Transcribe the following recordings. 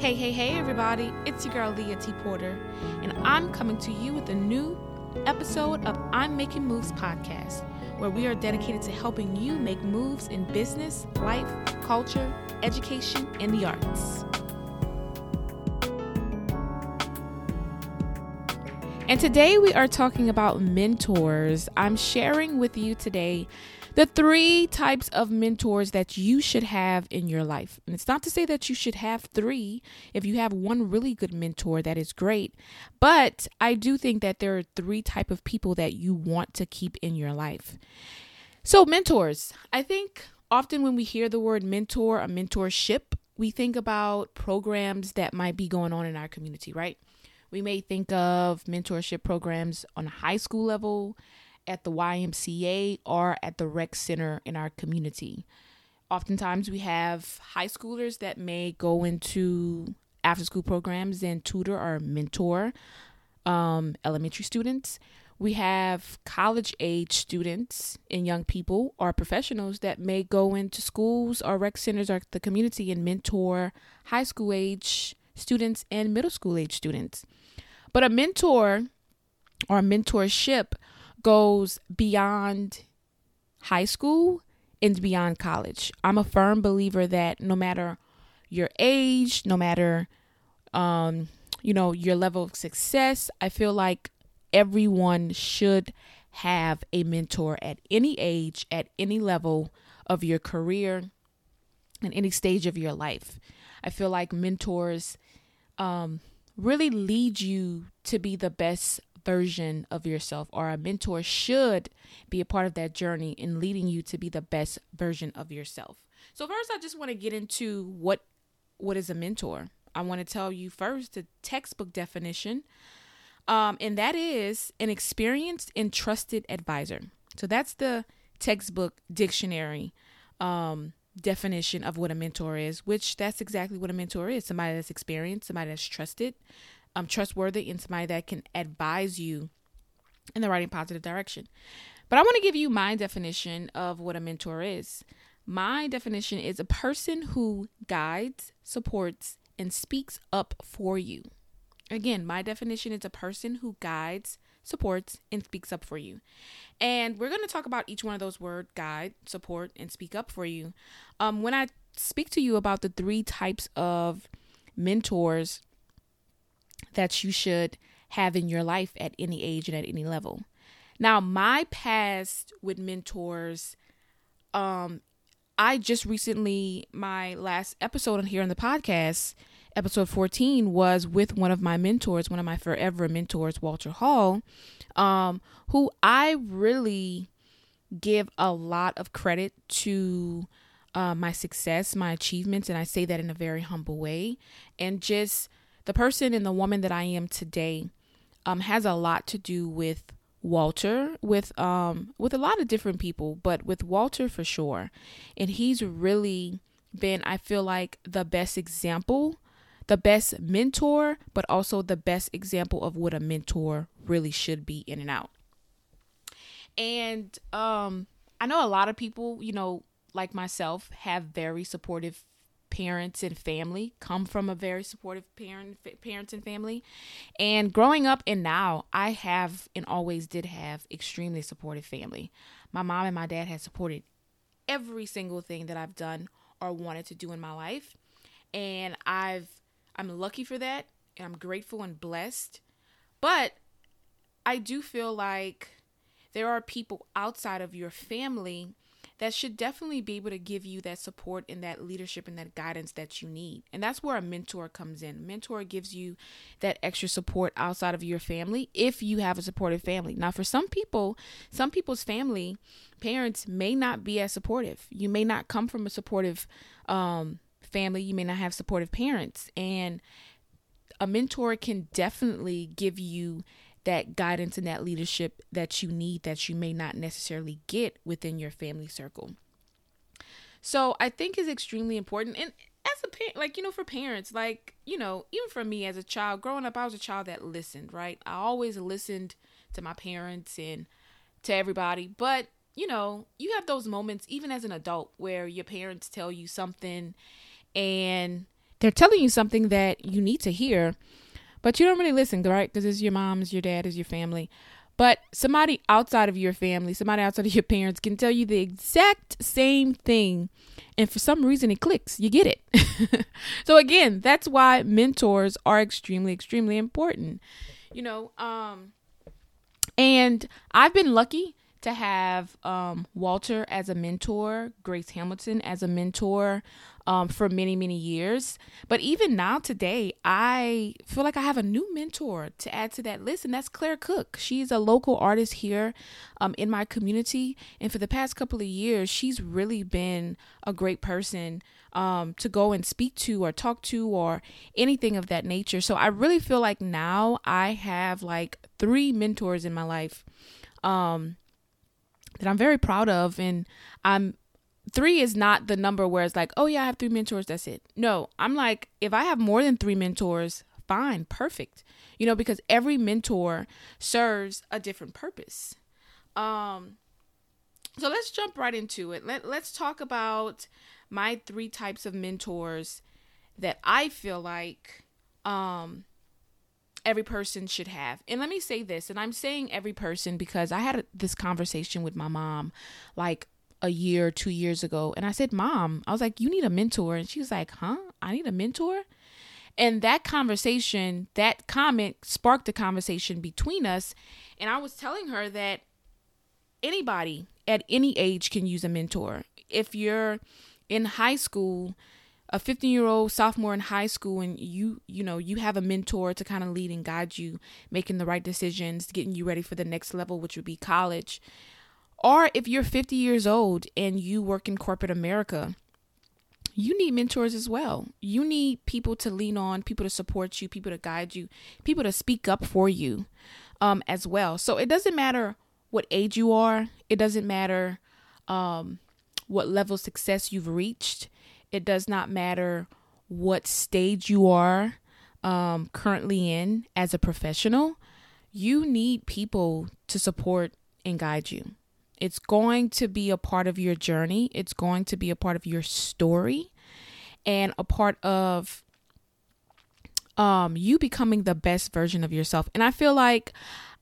Hey, hey, hey, everybody. It's your girl, Leah T. Porter, and I'm coming to you with a new episode of I'm Making Moves podcast, where we are dedicated to helping you make moves in business, life, culture, education, and the arts. And today we are talking about mentors. I'm sharing with you today the three types of mentors that you should have in your life. And it's not to say that you should have three. If you have one really good mentor, that is great. But I do think that there are three type of people that you want to keep in your life. So mentors, I think often when we hear the word mentor, a mentorship, we think about programs that might be going on in our community, right? We may think of mentorship programs on a high school level, at the YMCA or at the rec center in our community. Oftentimes, we have high schoolers that may go into after school programs and tutor or mentor um, elementary students. We have college age students and young people or professionals that may go into schools or rec centers or the community and mentor high school age students and middle school age students. But a mentor or a mentorship goes beyond high school and beyond college. I'm a firm believer that no matter your age, no matter um, you know, your level of success, I feel like everyone should have a mentor at any age, at any level of your career, and any stage of your life. I feel like mentors um, really lead you to be the best version of yourself, or a mentor should be a part of that journey in leading you to be the best version of yourself. So first I just want to get into what what is a mentor. I want to tell you first the textbook definition. Um, and that is an experienced and trusted advisor. So that's the textbook dictionary um, definition of what a mentor is, which that's exactly what a mentor is somebody that's experienced, somebody that's trusted, um, trustworthy and somebody that can advise you in the right and positive direction. But I want to give you my definition of what a mentor is. My definition is a person who guides, supports, and speaks up for you. Again, my definition is a person who guides, supports, and speaks up for you. And we're going to talk about each one of those words guide, support, and speak up for you. Um, when I speak to you about the three types of mentors that you should have in your life at any age and at any level. Now, my past with mentors, um, I just recently, my last episode on here on the podcast, episode 14, was with one of my mentors, one of my forever mentors, Walter Hall, um, who I really give a lot of credit to uh, my success, my achievements, and I say that in a very humble way. And just the person and the woman that I am today um, has a lot to do with Walter, with um, with a lot of different people, but with Walter for sure. And he's really been, I feel like, the best example, the best mentor, but also the best example of what a mentor really should be in and out. And um, I know a lot of people, you know, like myself, have very supportive parents and family come from a very supportive parent parents and family. And growing up and now i have and always did have extremely supportive family. My mom and my dad have supported every single thing that i've done or wanted to do in my life. And i've i'm lucky for that and i'm grateful and blessed. But i do feel like there are people outside of your family that should definitely be able to give you that support and that leadership and that guidance that you need. And that's where a mentor comes in. A mentor gives you that extra support outside of your family if you have a supportive family. Now, for some people, some people's family parents may not be as supportive. You may not come from a supportive um, family, you may not have supportive parents. And a mentor can definitely give you that guidance and that leadership that you need that you may not necessarily get within your family circle. So I think is extremely important. And as a parent, like, you know, for parents, like, you know, even for me as a child, growing up, I was a child that listened, right? I always listened to my parents and to everybody. But, you know, you have those moments, even as an adult, where your parents tell you something and they're telling you something that you need to hear, but you don't really listen, right? Because it's your mom, it's your dad, it's your family. But somebody outside of your family, somebody outside of your parents can tell you the exact same thing. And for some reason, it clicks. You get it. so, again, that's why mentors are extremely, extremely important. You know, um, and I've been lucky to have um, Walter as a mentor, Grace Hamilton as a mentor um, for many, many years. But even now, today, I feel like I have a new mentor to add to that list, and that's Claire Cook. She's a local artist here um, in my community. And for the past couple of years, she's really been a great person um, to go and speak to or talk to or anything of that nature. So I really feel like now I have like three mentors in my life. Um, that I'm very proud of. And I'm three is not the number where it's like, oh yeah, I have three mentors, that's it. No, I'm like, if I have more than three mentors, fine, perfect. You know, because every mentor serves a different purpose. Um so let's jump right into it. Let let's talk about my three types of mentors that I feel like um every person should have. And let me say this, and I'm saying every person because I had this conversation with my mom like a year, two years ago. And I said, Mom, I was like, you need a mentor. And she was like, Huh? I need a mentor? And that conversation, that comment sparked a conversation between us. And I was telling her that anybody at any age can use a mentor. If you're in high school, a 15 year old sophomore in high school and you you know you have a mentor to kind of lead and guide you making the right decisions getting you ready for the next level which would be college. Or if you're 50 years old and you work in corporate america you need mentors as well. You need people to lean on people to support you people to guide you people to speak up for you um, as well. So it doesn't matter what age you are. It doesn't matter um, what level of success you've reached it does not matter what stage you are um, currently in as a professional. You need people to support and guide you. It's going to be a part of your journey, it's going to be a part of your story, and a part of um, you becoming the best version of yourself. And I feel like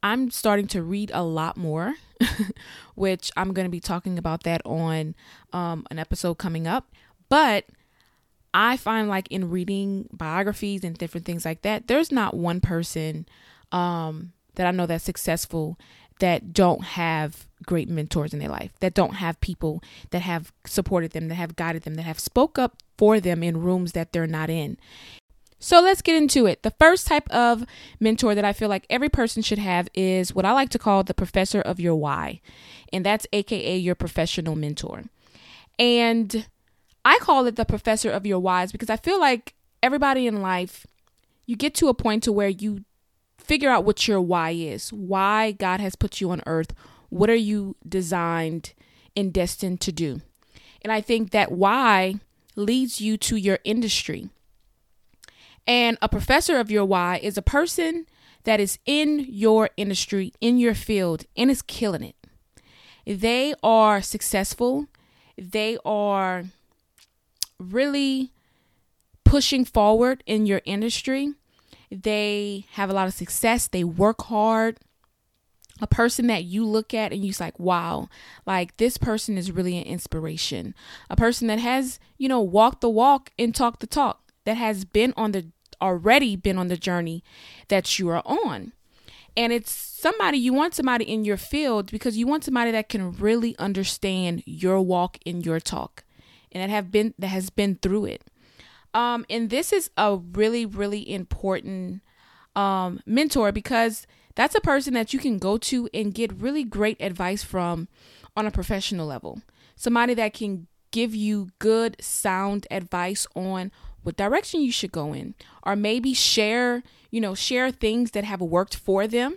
I'm starting to read a lot more, which I'm going to be talking about that on um, an episode coming up. But I find like in reading biographies and different things like that, there's not one person um, that I know that's successful that don't have great mentors in their life, that don't have people that have supported them, that have guided them, that have spoke up for them in rooms that they're not in. So let's get into it. The first type of mentor that I feel like every person should have is what I like to call the professor of your why. And that's AKA your professional mentor. And I call it the professor of your whys because I feel like everybody in life, you get to a point to where you figure out what your why is, why God has put you on earth, what are you designed and destined to do. And I think that why leads you to your industry. And a professor of your why is a person that is in your industry, in your field, and is killing it. They are successful. They are really pushing forward in your industry. They have a lot of success, they work hard. A person that you look at and you're like, wow, like this person is really an inspiration. A person that has, you know, walked the walk and talked the talk, that has been on the already been on the journey that you are on. And it's somebody you want somebody in your field because you want somebody that can really understand your walk and your talk and that have been that has been through it. Um, and this is a really, really important um, mentor because that's a person that you can go to and get really great advice from on a professional level. Somebody that can give you good, sound advice on what direction you should go in, or maybe share, you know, share things that have worked for them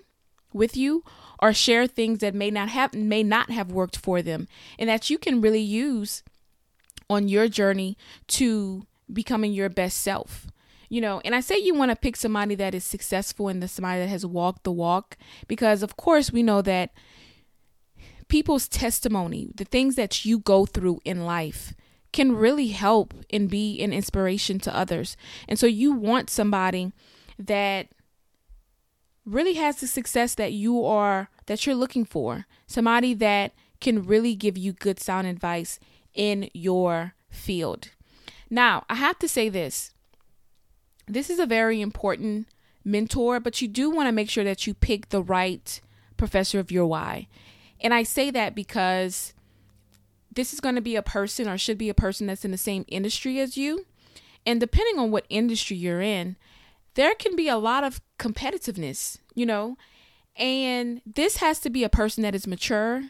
with you, or share things that may not have may not have worked for them, and that you can really use on your journey to becoming your best self. You know, and I say you want to pick somebody that is successful and the somebody that has walked the walk because of course we know that people's testimony, the things that you go through in life can really help and be an inspiration to others. And so you want somebody that really has the success that you are that you're looking for. Somebody that can really give you good sound advice in your field. Now, I have to say this. This is a very important mentor, but you do want to make sure that you pick the right professor of your why. And I say that because this is going to be a person or should be a person that's in the same industry as you. And depending on what industry you're in, there can be a lot of competitiveness, you know. And this has to be a person that is mature.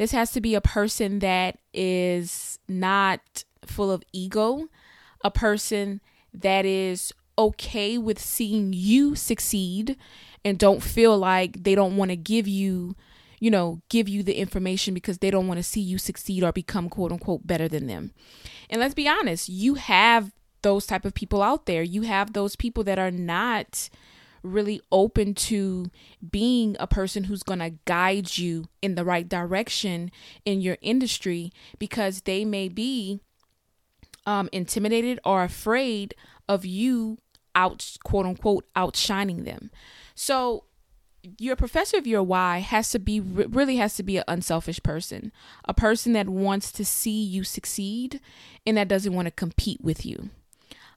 This has to be a person that is not full of ego, a person that is okay with seeing you succeed and don't feel like they don't want to give you you know, give you the information because they don't want to see you succeed or become quote unquote better than them. And let's be honest, you have those type of people out there. You have those people that are not really open to being a person who's going to guide you in the right direction in your industry because they may be um, intimidated or afraid of you out quote unquote outshining them. So your professor of your why has to be really has to be an unselfish person a person that wants to see you succeed and that doesn't want to compete with you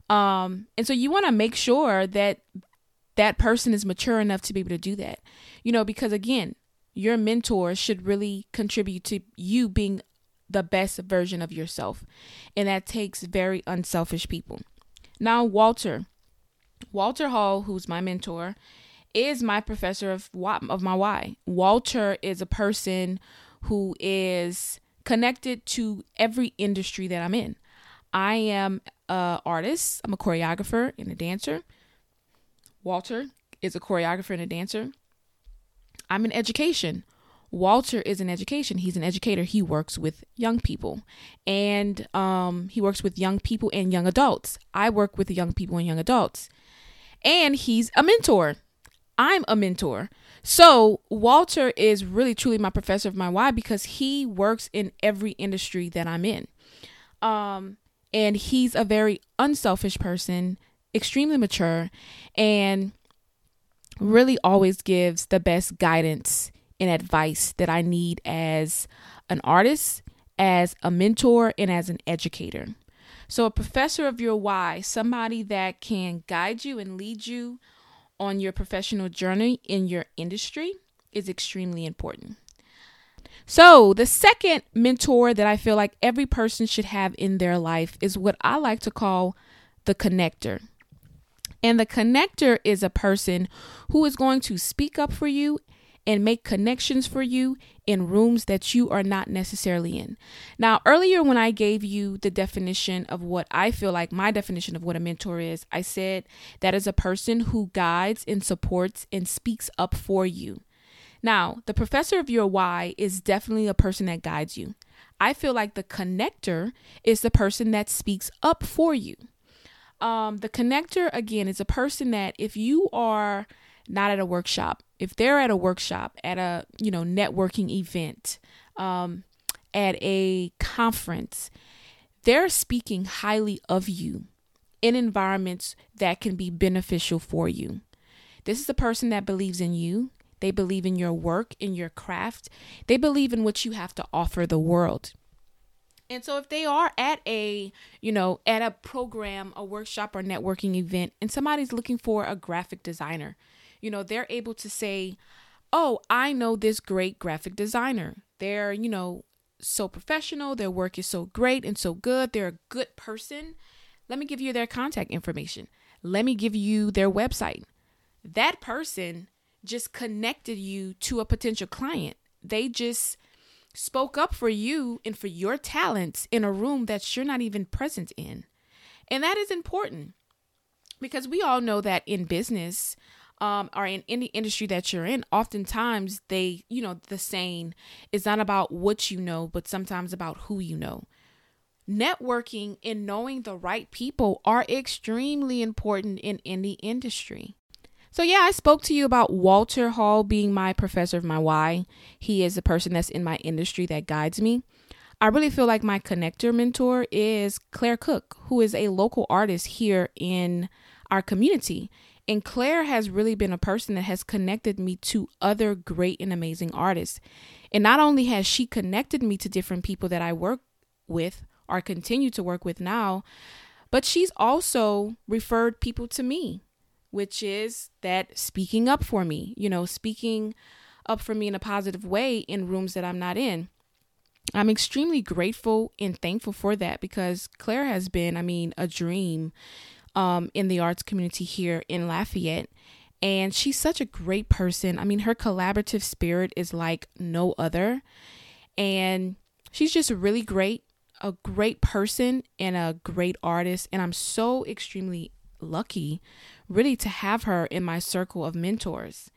um and so you want to make sure that that person is mature enough to be able to do that you know because again your mentor should really contribute to you being the best version of yourself and that takes very unselfish people now walter walter hall who's my mentor is my professor of of my why. Walter is a person who is connected to every industry that I'm in. I am a artist, I'm a choreographer and a dancer. Walter is a choreographer and a dancer. I'm in education. Walter is in education. He's an educator. He works with young people, and um, he works with young people and young adults. I work with young people and young adults, and he's a mentor. I'm a mentor. So Walter is really truly my professor of my why because he works in every industry that I'm in. Um, and he's a very unselfish person, extremely mature, and really always gives the best guidance and advice that I need as an artist, as a mentor, and as an educator. So, a professor of your why, somebody that can guide you and lead you on your professional journey in your industry is extremely important. So, the second mentor that I feel like every person should have in their life is what I like to call the connector. And the connector is a person who is going to speak up for you and make connections for you in rooms that you are not necessarily in. Now, earlier when I gave you the definition of what I feel like my definition of what a mentor is, I said that is a person who guides and supports and speaks up for you. Now, the professor of your why is definitely a person that guides you. I feel like the connector is the person that speaks up for you. Um, the connector, again, is a person that if you are not at a workshop, if they're at a workshop, at a you know networking event, um, at a conference, they're speaking highly of you in environments that can be beneficial for you. This is a person that believes in you. They believe in your work, in your craft. They believe in what you have to offer the world. And so if they are at a, you know, at a program, a workshop or networking event and somebody's looking for a graphic designer, you know, they're able to say, oh, I know this great graphic designer. They're, you know, so professional. Their work is so great and so good. They're a good person. Let me give you their contact information. Let me give you their website. That person just connected you to a potential client. They just spoke up for you and for your talents in a room that you're not even present in. And that is important because we all know that in business, um, or in any industry that you're in, oftentimes they, you know, the saying is not about what you know, but sometimes about who you know. Networking and knowing the right people are extremely important in any industry. So, yeah, I spoke to you about Walter Hall being my professor of my why. He is the person that's in my industry that guides me. I really feel like my connector mentor is Claire Cook, who is a local artist here in our community. And Claire has really been a person that has connected me to other great and amazing artists. And not only has she connected me to different people that I work with or continue to work with now, but she's also referred people to me, which is that speaking up for me, you know, speaking up for me in a positive way in rooms that I'm not in. I'm extremely grateful and thankful for that because Claire has been, I mean, a dream um, in the arts community here in Lafayette. And she's such a great person. I mean, her collaborative spirit is like no other. And she's just really great, a great person, and a great artist. And I'm so extremely lucky, really, to have her in my circle of mentors.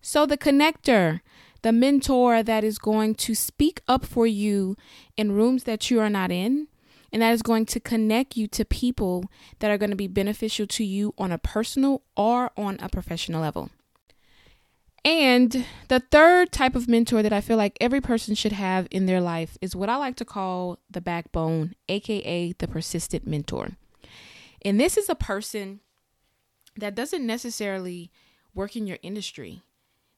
So, the connector, the mentor that is going to speak up for you in rooms that you are not in, and that is going to connect you to people that are going to be beneficial to you on a personal or on a professional level. And the third type of mentor that I feel like every person should have in their life is what I like to call the backbone, aka the persistent mentor. And this is a person that doesn't necessarily work in your industry.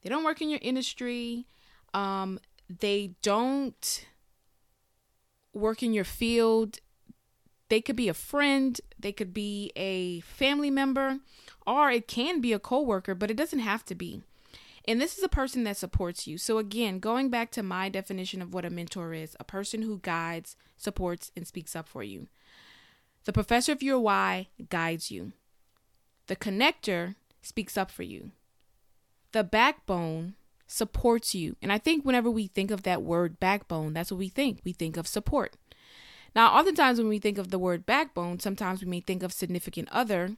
They don't work in your industry. Um, they don't work in your field. They could be a friend, they could be a family member, or it can be a coworker, but it doesn't have to be. And this is a person that supports you. So, again, going back to my definition of what a mentor is a person who guides, supports, and speaks up for you. The professor of your why guides you. The connector speaks up for you. The backbone supports you. And I think whenever we think of that word backbone, that's what we think. We think of support. Now, oftentimes when we think of the word backbone, sometimes we may think of significant other,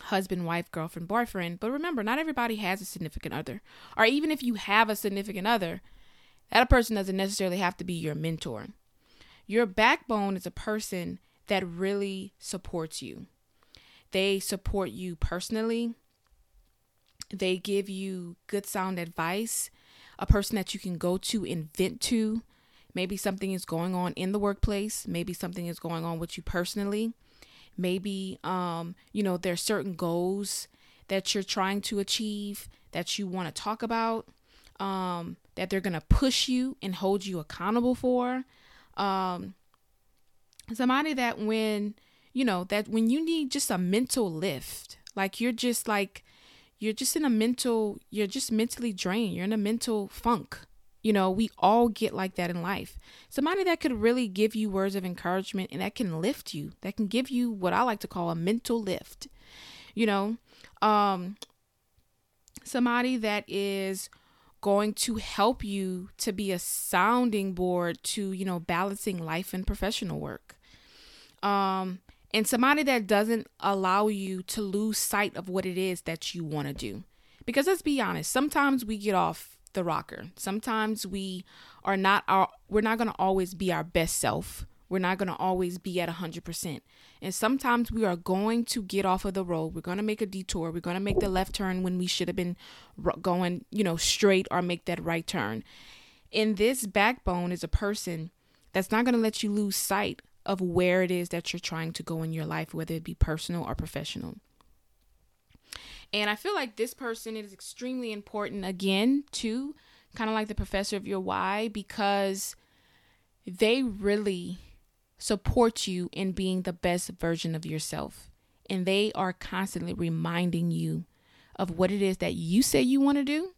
husband, wife, girlfriend, boyfriend. But remember, not everybody has a significant other. Or even if you have a significant other, that person doesn't necessarily have to be your mentor. Your backbone is a person that really supports you. They support you personally, they give you good sound advice, a person that you can go to and vent to. Maybe something is going on in the workplace, maybe something is going on with you personally. Maybe um, you know, there's certain goals that you're trying to achieve that you want to talk about. Um, that they're gonna push you and hold you accountable for. Um, somebody that when you know that when you need just a mental lift, like you're just like you're just in a mental, you're just mentally drained. You're in a mental funk. You know, we all get like that in life. Somebody that could really give you words of encouragement and that can lift you, that can give you what I like to call a mental lift. You know, um, somebody that is going to help you to be a sounding board to, you know, balancing life and professional work. Um, and somebody that doesn't allow you to lose sight of what it is that you want to do. Because let's be honest, sometimes we get off the rocker. Sometimes we are not our we're not going to always be our best self. We're not going to always be at 100%. And sometimes we are going to get off of the road. We're going to make a detour. We're going to make the left turn when we should have been going, you know, straight or make that right turn. And this backbone is a person that's not going to let you lose sight of where it is that you're trying to go in your life, whether it be personal or professional. And I feel like this person is extremely important again, too, kind of like the professor of your why, because they really support you in being the best version of yourself. And they are constantly reminding you of what it is that you say you want to do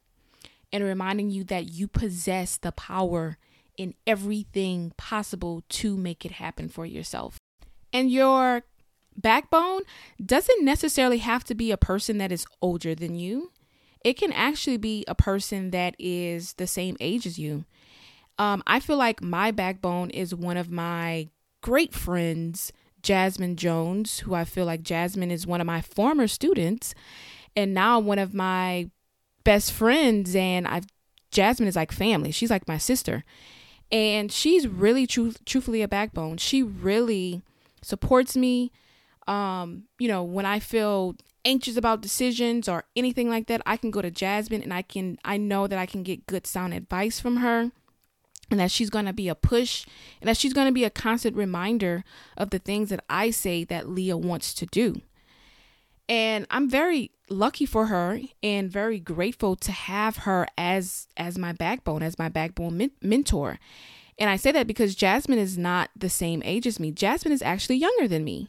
and reminding you that you possess the power in everything possible to make it happen for yourself. And your backbone doesn't necessarily have to be a person that is older than you. It can actually be a person that is the same age as you. Um, I feel like my backbone is one of my great friends, Jasmine Jones, who I feel like Jasmine is one of my former students and now one of my best friends. And I've Jasmine is like family. She's like my sister and she's really true truthfully a backbone she really supports me um you know when i feel anxious about decisions or anything like that i can go to jasmine and i can i know that i can get good sound advice from her and that she's going to be a push and that she's going to be a constant reminder of the things that I say that Leah wants to do. And I'm very lucky for her and very grateful to have her as as my backbone, as my backbone men- mentor. And I say that because Jasmine is not the same age as me. Jasmine is actually younger than me.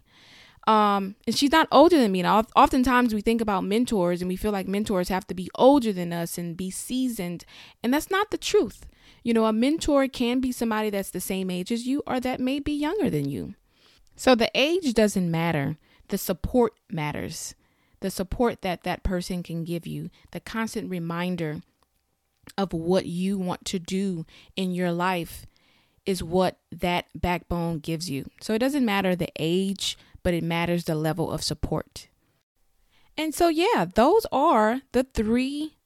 Um, and she's not older than me. And oftentimes we think about mentors and we feel like mentors have to be older than us and be seasoned. And that's not the truth. You know, a mentor can be somebody that's the same age as you or that may be younger than you. So the age doesn't matter, the support matters. The support that that person can give you, the constant reminder of what you want to do in your life is what that backbone gives you. So it doesn't matter the age, but it matters the level of support. And so, yeah, those are the three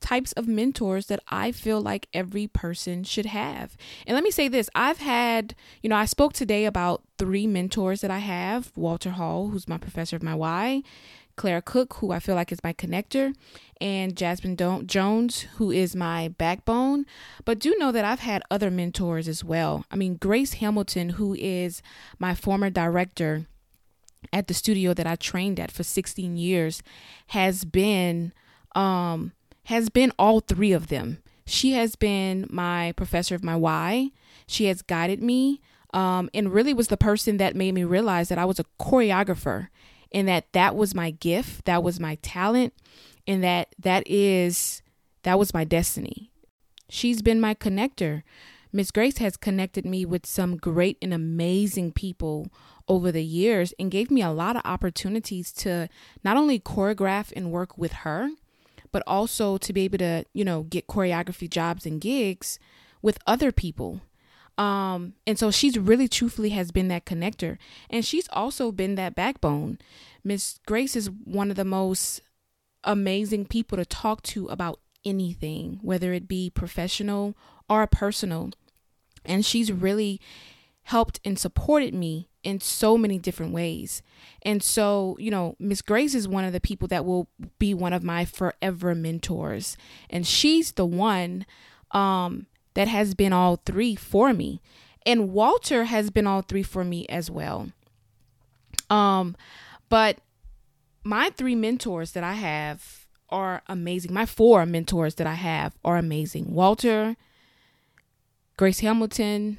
types of mentors that I feel like every person should have. And let me say this I've had, you know, I spoke today about three mentors that I have Walter Hall, who's my professor of my why, Claire Cook, who I feel like is my connector, and Jasmine Jones, who is my backbone. But do know that I've had other mentors as well. I mean, Grace Hamilton, who is my former director at the studio that I trained at for 16 years, has been um has been all three of them. She has been my professor of my why. She has guided me um, and really was the person that made me realize that I was a choreographer and that that was my gift, that was my talent, and that that is that was my destiny. She's been my connector. Miss Grace has connected me with some great and amazing people over the years and gave me a lot of opportunities to not only choreograph and work with her, but also to be able to, you know, get choreography jobs and gigs with other people. Um, and so she's really truthfully has been that connector. And she's also been that backbone. Miss Grace is one of the most amazing people to talk to about anything, whether it be professional or personal. And she's really helped and supported me in so many different ways. And so, you know, Miss Grace is one of the people that will be one of my forever mentors. And she's the one um that has been all three for me. And Walter has been all three for me as well. Um, but my three mentors that I have are amazing. My four mentors that I have are amazing. Walter, Grace Hamilton,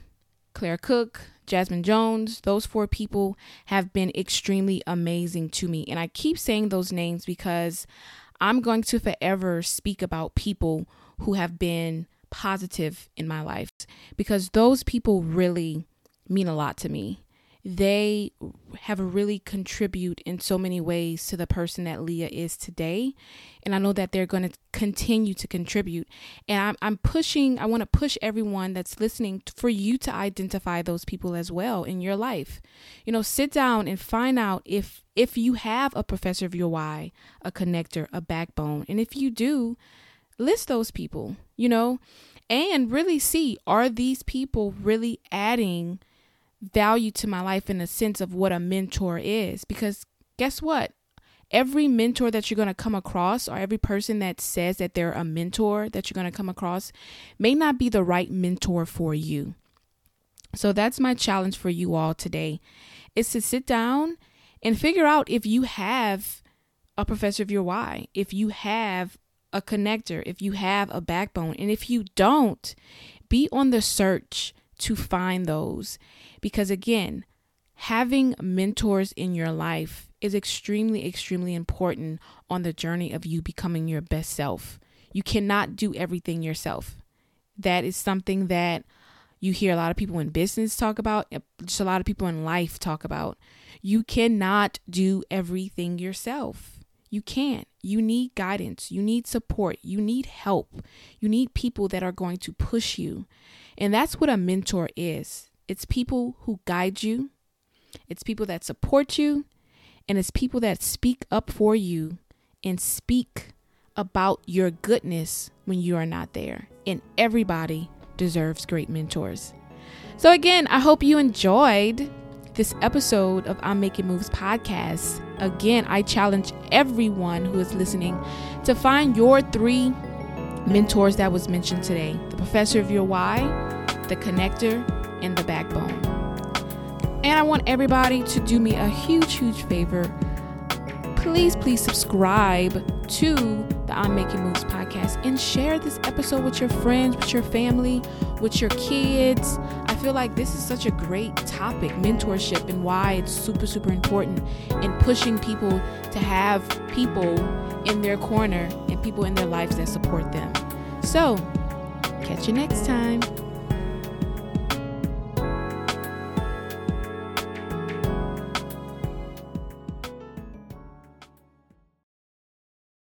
Claire Cook, Jasmine Jones, those four people have been extremely amazing to me. And I keep saying those names because I'm going to forever speak about people who have been positive in my life because those people really mean a lot to me. They have really contribute in so many ways to the person that Leah is today. And I know that they're going to continue to contribute. And I'm, I'm pushing, I want to push everyone that's listening for you to identify those people as well in your life. You know, sit down and find out if if you have a professor of your why, a connector, a backbone. And if you do, list those people, you know, and really see are these people really adding value to my life in the sense of what a mentor is? Because guess what? Every mentor that you're going to come across, or every person that says that they're a mentor that you're going to come across, may not be the right mentor for you. So that's my challenge for you all today is to sit down and figure out if you have a professor of your why, if you have a connector, if you have a backbone. And if you don't, be on the search to find those. Because again, having mentors in your life is extremely, extremely important on the journey of you becoming your best self. You cannot do everything yourself. That is something that you hear a lot of people in business talk about, eh, just a lot of people in life talk about. You cannot do everything yourself. You can't. You need guidance. You need support. You need help. You need people that are going to push you. And that's what a mentor is it's people who guide you, it's people that support you, and it's people that speak up for you and speak about your goodness when you are not there. And everybody deserves great mentors. So, again, I hope you enjoyed this episode of I'm Making Moves podcast. Again, I challenge everyone who is listening to find your three mentors that was mentioned today the professor of your why, the connector and the backbone. And I want everybody to do me a huge, huge favor. Please, please subscribe to the I'm Making Moves podcast and share this episode with your friends, with your family, with your kids. I feel like this is such a great topic mentorship and why it's super, super important in pushing people to have people in their corner and people in their lives that support them. So, catch you next time.